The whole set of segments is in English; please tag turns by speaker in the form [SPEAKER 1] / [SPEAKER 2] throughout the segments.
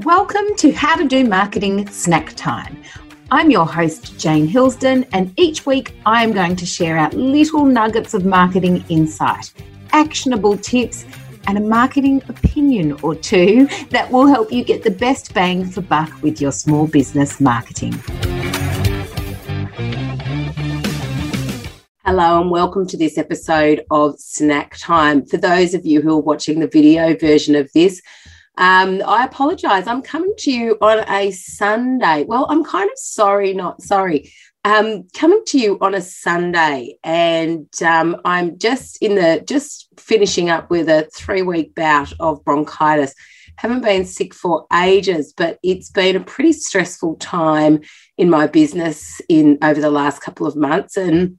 [SPEAKER 1] Welcome to How to Do Marketing Snack Time. I'm your host, Jane Hillsdon, and each week I am going to share out little nuggets of marketing insight, actionable tips, and a marketing opinion or two that will help you get the best bang for buck with your small business marketing. Hello, and welcome to this episode of Snack Time. For those of you who are watching the video version of this, um, I apologize. I'm coming to you on a Sunday. Well, I'm kind of sorry, not sorry. Um, coming to you on a Sunday, and um, I'm just in the just finishing up with a three week bout of bronchitis. Haven't been sick for ages, but it's been a pretty stressful time in my business in over the last couple of months, and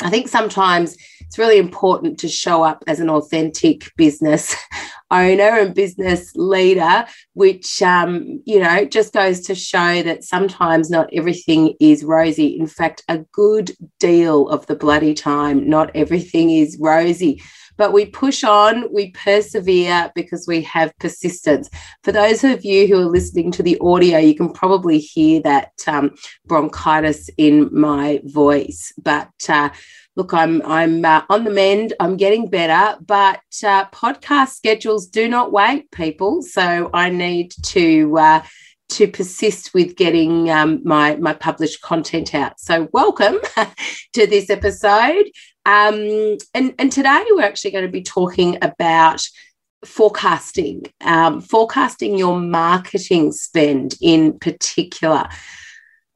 [SPEAKER 1] I think sometimes it's really important to show up as an authentic business owner and business leader, which, um, you know, just goes to show that sometimes not everything is rosy. In fact, a good deal of the bloody time, not everything is rosy. But we push on, we persevere because we have persistence. For those of you who are listening to the audio, you can probably hear that um, bronchitis in my voice. But uh, look, I'm I'm uh, on the mend. I'm getting better, but uh, podcast schedules do not wait, people. So I need to uh, to persist with getting um, my my published content out. So welcome to this episode. Um, and and today we're actually going to be talking about forecasting, um, forecasting your marketing spend in particular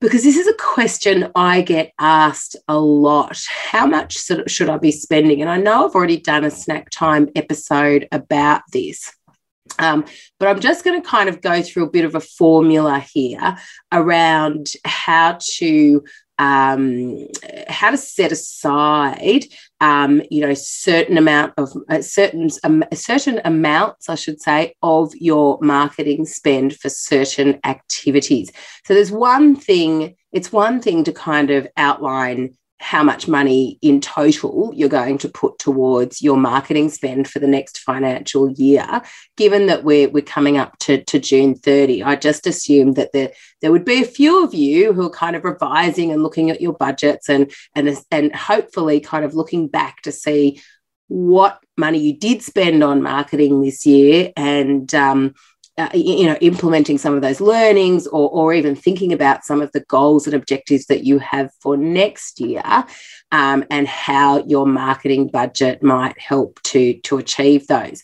[SPEAKER 1] because this is a question I get asked a lot. How much should I be spending? And I know I've already done a snack time episode about this. Um, but I'm just going to kind of go through a bit of a formula here around how to um, how to set aside, um, you know, certain amount of uh, certain um, certain amounts, I should say, of your marketing spend for certain activities. So there's one thing. It's one thing to kind of outline how much money in total you're going to put towards your marketing spend for the next financial year, given that we're, we're coming up to, to June 30. I just assumed that there, there would be a few of you who are kind of revising and looking at your budgets and, and, and hopefully kind of looking back to see what money you did spend on marketing this year and um, uh, you know implementing some of those learnings or, or even thinking about some of the goals and objectives that you have for next year um, and how your marketing budget might help to to achieve those.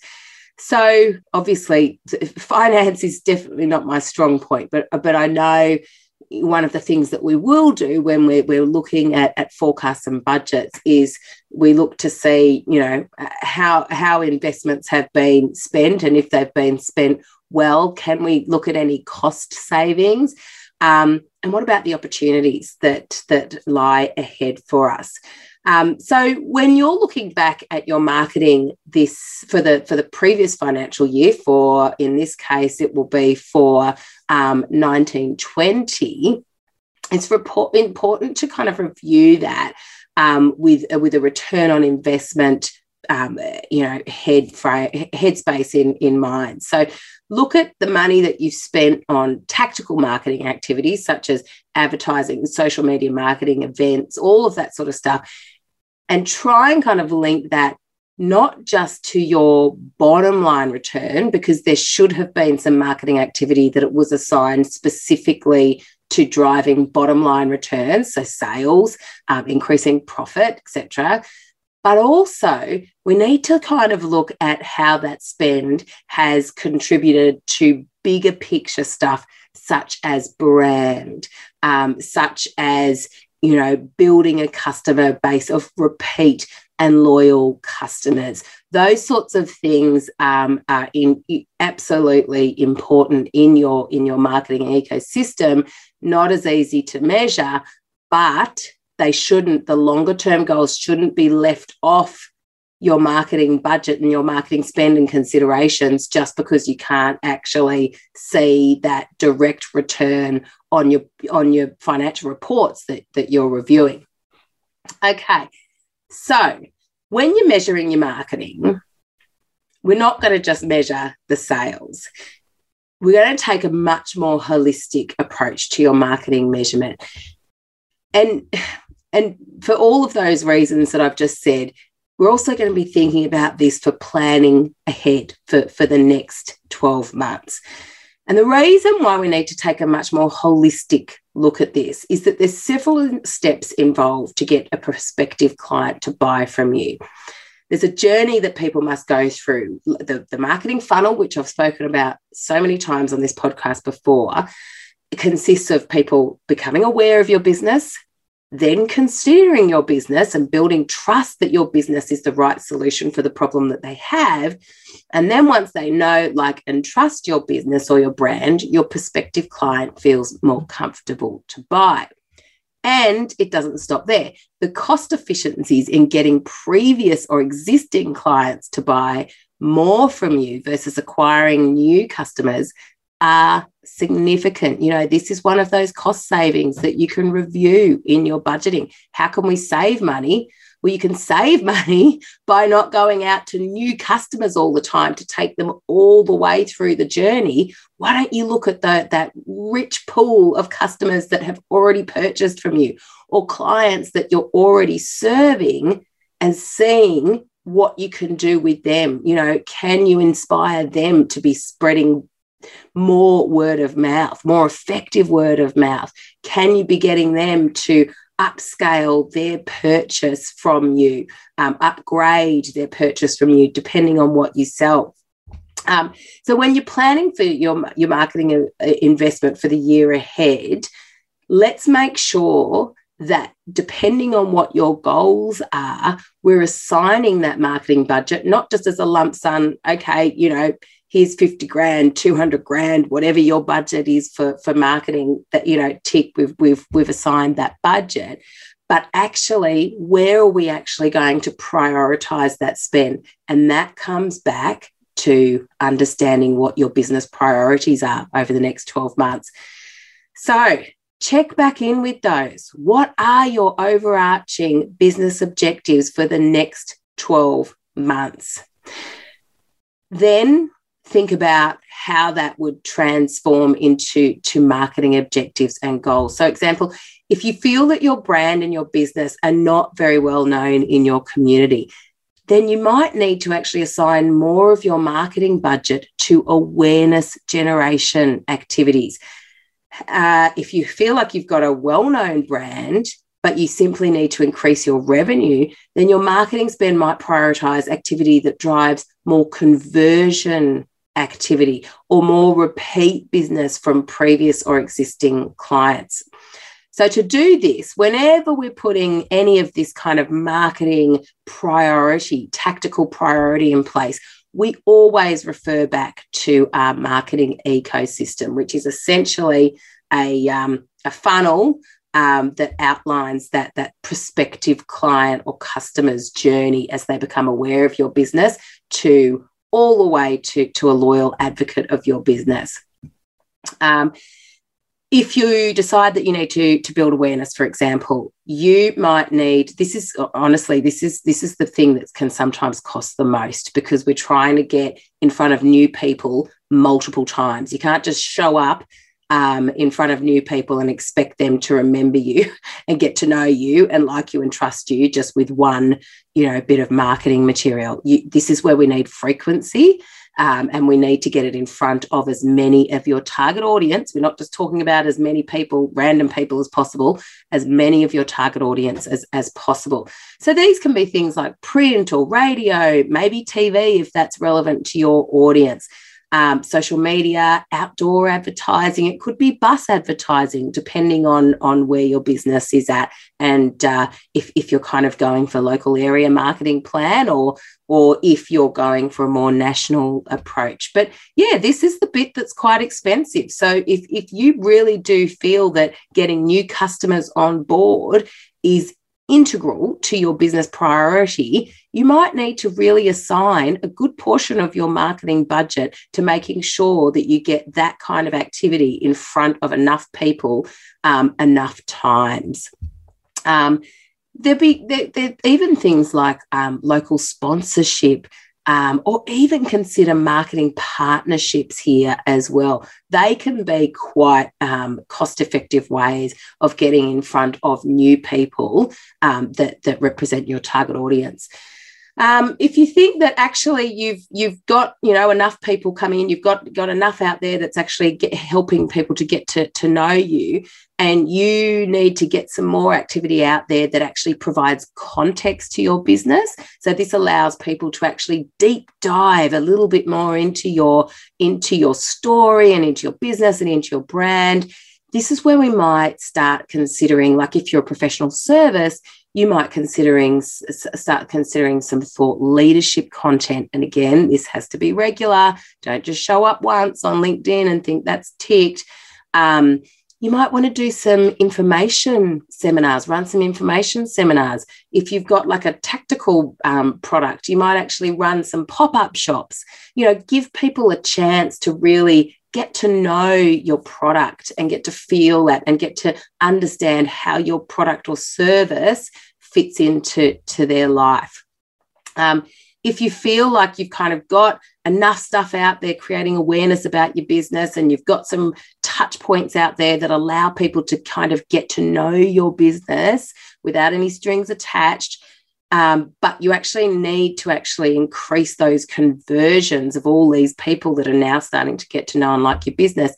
[SPEAKER 1] So obviously finance is definitely not my strong point but but i know one of the things that we will do when we're, we're looking at, at forecasts and budgets is we look to see you know how how investments have been spent and if they've been spent well? Can we look at any cost savings? Um, and what about the opportunities that that lie ahead for us? Um, so when you're looking back at your marketing this for the for the previous financial year, for in this case it will be for um, 1920, it's report, important to kind of review that um, with with a return on investment um, you know head headspace in in mind so look at the money that you've spent on tactical marketing activities such as advertising social media marketing events all of that sort of stuff and try and kind of link that not just to your bottom line return because there should have been some marketing activity that it was assigned specifically to driving bottom line returns so sales um, increasing profit etc but also, we need to kind of look at how that spend has contributed to bigger picture stuff, such as brand, um, such as you know, building a customer base of repeat and loyal customers. Those sorts of things um, are in, absolutely important in your in your marketing ecosystem. Not as easy to measure, but they shouldn't, the longer term goals shouldn't be left off your marketing budget and your marketing spend and considerations just because you can't actually see that direct return on your on your financial reports that, that you're reviewing. Okay, so when you're measuring your marketing, we're not going to just measure the sales. we're going to take a much more holistic approach to your marketing measurement. And, and for all of those reasons that I've just said, we're also going to be thinking about this for planning ahead for, for the next 12 months. And the reason why we need to take a much more holistic look at this is that there's several steps involved to get a prospective client to buy from you. There's a journey that people must go through. The, the marketing funnel, which I've spoken about so many times on this podcast before, consists of people becoming aware of your business, then considering your business and building trust that your business is the right solution for the problem that they have. And then once they know, like, and trust your business or your brand, your prospective client feels more comfortable to buy. And it doesn't stop there. The cost efficiencies in getting previous or existing clients to buy more from you versus acquiring new customers are significant. You know, this is one of those cost savings that you can review in your budgeting. How can we save money? Well, you can save money by not going out to new customers all the time to take them all the way through the journey. Why don't you look at the, that rich pool of customers that have already purchased from you or clients that you're already serving and seeing what you can do with them? You know, can you inspire them to be spreading more word of mouth, more effective word of mouth? Can you be getting them to upscale their purchase from you, um, upgrade their purchase from you, depending on what you sell? Um, so when you're planning for your, your marketing uh, investment for the year ahead, let's make sure that depending on what your goals are, we're assigning that marketing budget, not just as a lump sum, okay, you know, here's 50 grand 200 grand whatever your budget is for for marketing that you know tick we've we've we've assigned that budget. But actually where are we actually going to prioritize that spend? And that comes back to understanding what your business priorities are over the next 12 months. So check back in with those. What are your overarching business objectives for the next 12 months? Then think about how that would transform into to marketing objectives and goals. So, example, if you feel that your brand and your business are not very well known in your community, then you might need to actually assign more of your marketing budget to awareness generation activities. Uh, if you feel like you've got a well known brand, but you simply need to increase your revenue, then your marketing spend might prioritize activity that drives more conversion activity or more repeat business from previous or existing clients. So, to do this, whenever we're putting any of this kind of marketing priority, tactical priority in place, we always refer back to our marketing ecosystem, which is essentially a, um, a funnel um, that outlines that, that prospective client or customer's journey as they become aware of your business to all the way to, to a loyal advocate of your business. Um, if you decide that you need to, to build awareness, for example, you might need this is honestly, this is this is the thing that can sometimes cost the most because we're trying to get in front of new people multiple times. You can't just show up um, in front of new people and expect them to remember you and get to know you and like you and trust you just with one you know bit of marketing material. You, this is where we need frequency um, and we need to get it in front of as many of your target audience. We're not just talking about as many people random people as possible as many of your target audience as, as possible. So these can be things like print or radio maybe tv if that's relevant to your audience um, social media, outdoor advertising. It could be bus advertising, depending on on where your business is at, and uh, if if you're kind of going for local area marketing plan, or or if you're going for a more national approach. But yeah, this is the bit that's quite expensive. So if if you really do feel that getting new customers on board is integral to your business priority, you might need to really assign a good portion of your marketing budget to making sure that you get that kind of activity in front of enough people um, enough times. Um, there be there, there, even things like um, local sponsorship um, or even consider marketing partnerships here as well. They can be quite um, cost effective ways of getting in front of new people um, that, that represent your target audience. Um, if you think that actually you've you've got you know enough people coming in, you've got got enough out there that's actually get, helping people to get to, to know you, and you need to get some more activity out there that actually provides context to your business. So this allows people to actually deep dive a little bit more into your into your story and into your business and into your brand this is where we might start considering like if you're a professional service you might considering start considering some thought leadership content and again this has to be regular don't just show up once on linkedin and think that's ticked um, you might want to do some information seminars, run some information seminars. If you've got like a tactical um, product, you might actually run some pop up shops. You know, give people a chance to really get to know your product and get to feel that and get to understand how your product or service fits into to their life. Um, if you feel like you've kind of got enough stuff out there creating awareness about your business and you've got some touch points out there that allow people to kind of get to know your business without any strings attached um, but you actually need to actually increase those conversions of all these people that are now starting to get to know and like your business.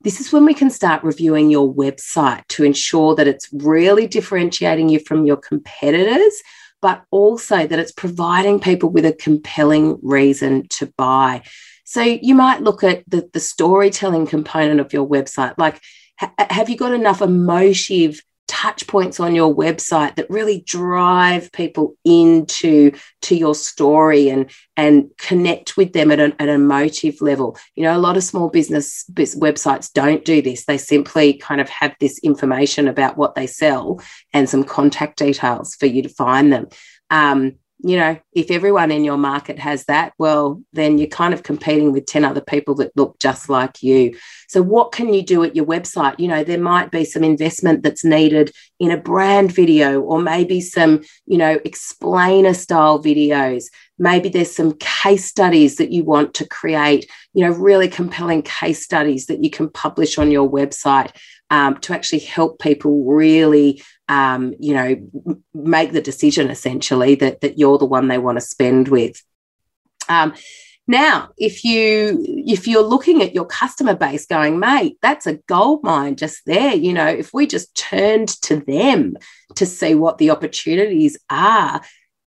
[SPEAKER 1] This is when we can start reviewing your website to ensure that it's really differentiating you from your competitors, but also that it's providing people with a compelling reason to buy. So you might look at the, the storytelling component of your website. Like, ha- have you got enough emotive touch points on your website that really drive people into to your story and and connect with them at an, an emotive level. You know a lot of small business websites don't do this. They simply kind of have this information about what they sell and some contact details for you to find them. Um, you know, if everyone in your market has that, well, then you're kind of competing with 10 other people that look just like you. So, what can you do at your website? You know, there might be some investment that's needed in a brand video, or maybe some, you know, explainer style videos. Maybe there's some case studies that you want to create, you know, really compelling case studies that you can publish on your website um, to actually help people really um, you know, make the decision essentially that, that you're the one they want to spend with. Um, now, if you if you're looking at your customer base going, mate, that's a gold mine just there. You know, if we just turned to them to see what the opportunities are,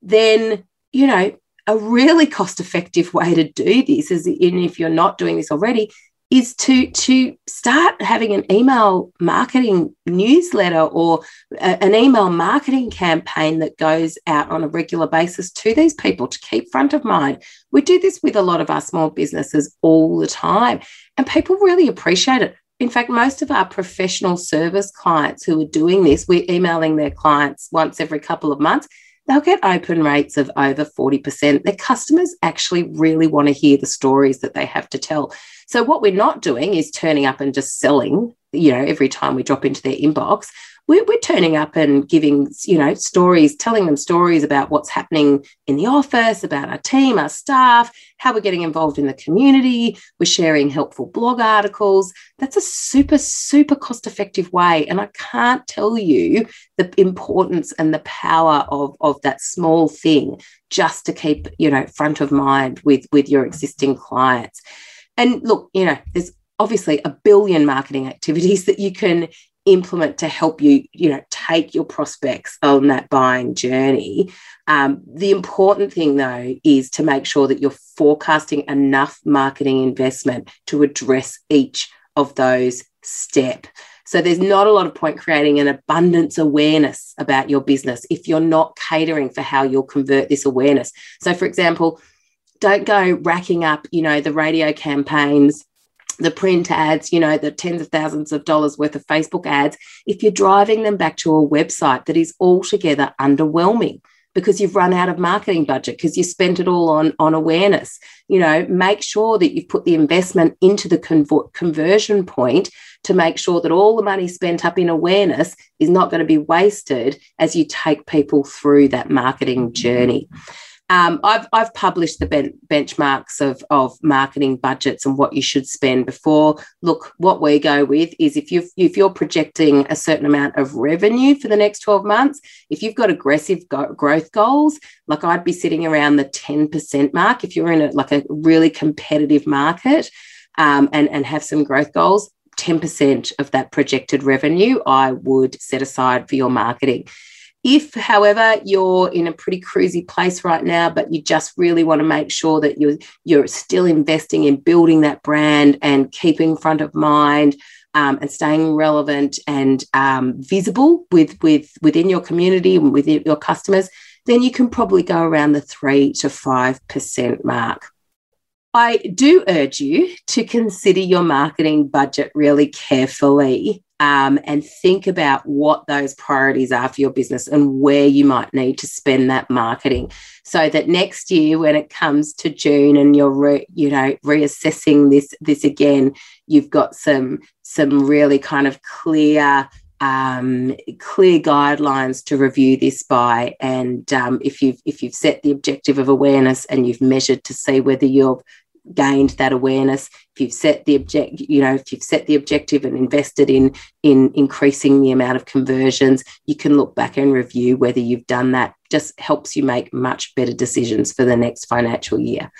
[SPEAKER 1] then you know, a really cost-effective way to do this is, and if you're not doing this already, is to to start having an email marketing newsletter or a, an email marketing campaign that goes out on a regular basis to these people to keep front of mind. We do this with a lot of our small businesses all the time, and people really appreciate it. In fact, most of our professional service clients who are doing this, we're emailing their clients once every couple of months they'll get open rates of over 40%. Their customers actually really want to hear the stories that they have to tell. So what we're not doing is turning up and just selling, you know, every time we drop into their inbox. We're, we're turning up and giving, you know, stories, telling them stories about what's happening in the office, about our team, our staff, how we're getting involved in the community. We're sharing helpful blog articles. That's a super, super cost effective way. And I can't tell you the importance and the power of, of that small thing just to keep, you know, front of mind with, with your existing clients. And look, you know, there's obviously a billion marketing activities that you can implement to help you you know take your prospects on that buying journey. Um, the important thing though is to make sure that you're forecasting enough marketing investment to address each of those steps so there's not a lot of point creating an abundance awareness about your business if you're not catering for how you'll convert this awareness. So for example don't go racking up, you know, the radio campaigns, the print ads, you know, the tens of thousands of dollars worth of Facebook ads, if you're driving them back to a website that is altogether underwhelming because you've run out of marketing budget because you spent it all on on awareness. You know make sure that you've put the investment into the conver- conversion point to make sure that all the money spent up in awareness is not going to be wasted as you take people through that marketing journey Um, I've, I've published the ben- benchmarks of, of marketing budgets and what you should spend before. Look, what we go with is if you if you're projecting a certain amount of revenue for the next 12 months, if you've got aggressive go- growth goals, like I'd be sitting around the 10% mark. If you're in a, like a really competitive market um, and, and have some growth goals, 10% of that projected revenue I would set aside for your marketing. If, however, you're in a pretty cruisy place right now, but you just really want to make sure that you're you're still investing in building that brand and keeping front of mind um, and staying relevant and um, visible with with within your community and within your customers, then you can probably go around the three to five percent mark. I do urge you to consider your marketing budget really carefully um, and think about what those priorities are for your business and where you might need to spend that marketing so that next year when it comes to june and you're re, you know reassessing this this again you've got some some really kind of clear um, clear guidelines to review this by. And um, if you've if you've set the objective of awareness and you've measured to see whether you've gained that awareness if you've set the object you know if you've set the objective and invested in in increasing the amount of conversions you can look back and review whether you've done that just helps you make much better decisions for the next financial year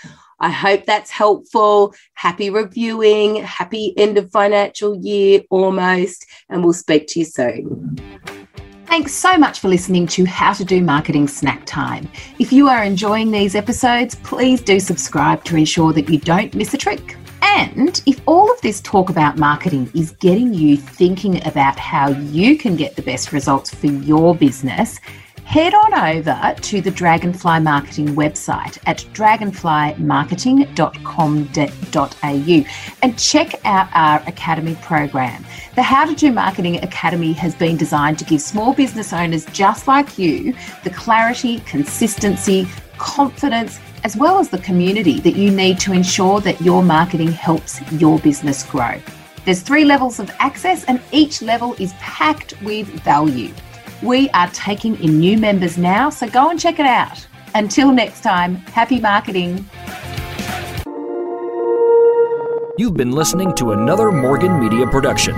[SPEAKER 1] I hope that's helpful. Happy reviewing, happy end of financial year almost, and we'll speak to you soon.
[SPEAKER 2] Thanks so much for listening to How to Do Marketing Snack Time. If you are enjoying these episodes, please do subscribe to ensure that you don't miss a trick. And if all of this talk about marketing is getting you thinking about how you can get the best results for your business, head on over to the Dragonfly Marketing website at dragonflymarketing.com.au and check out our Academy program. The How to Do Marketing Academy has been designed to give small business owners just like you the clarity, consistency, confidence, as well as the community that you need to ensure that your marketing helps your business grow. There's three levels of access, and each level is packed with value. We are taking in new members now, so go and check it out. Until next time, happy marketing.
[SPEAKER 3] You've been listening to another Morgan Media production.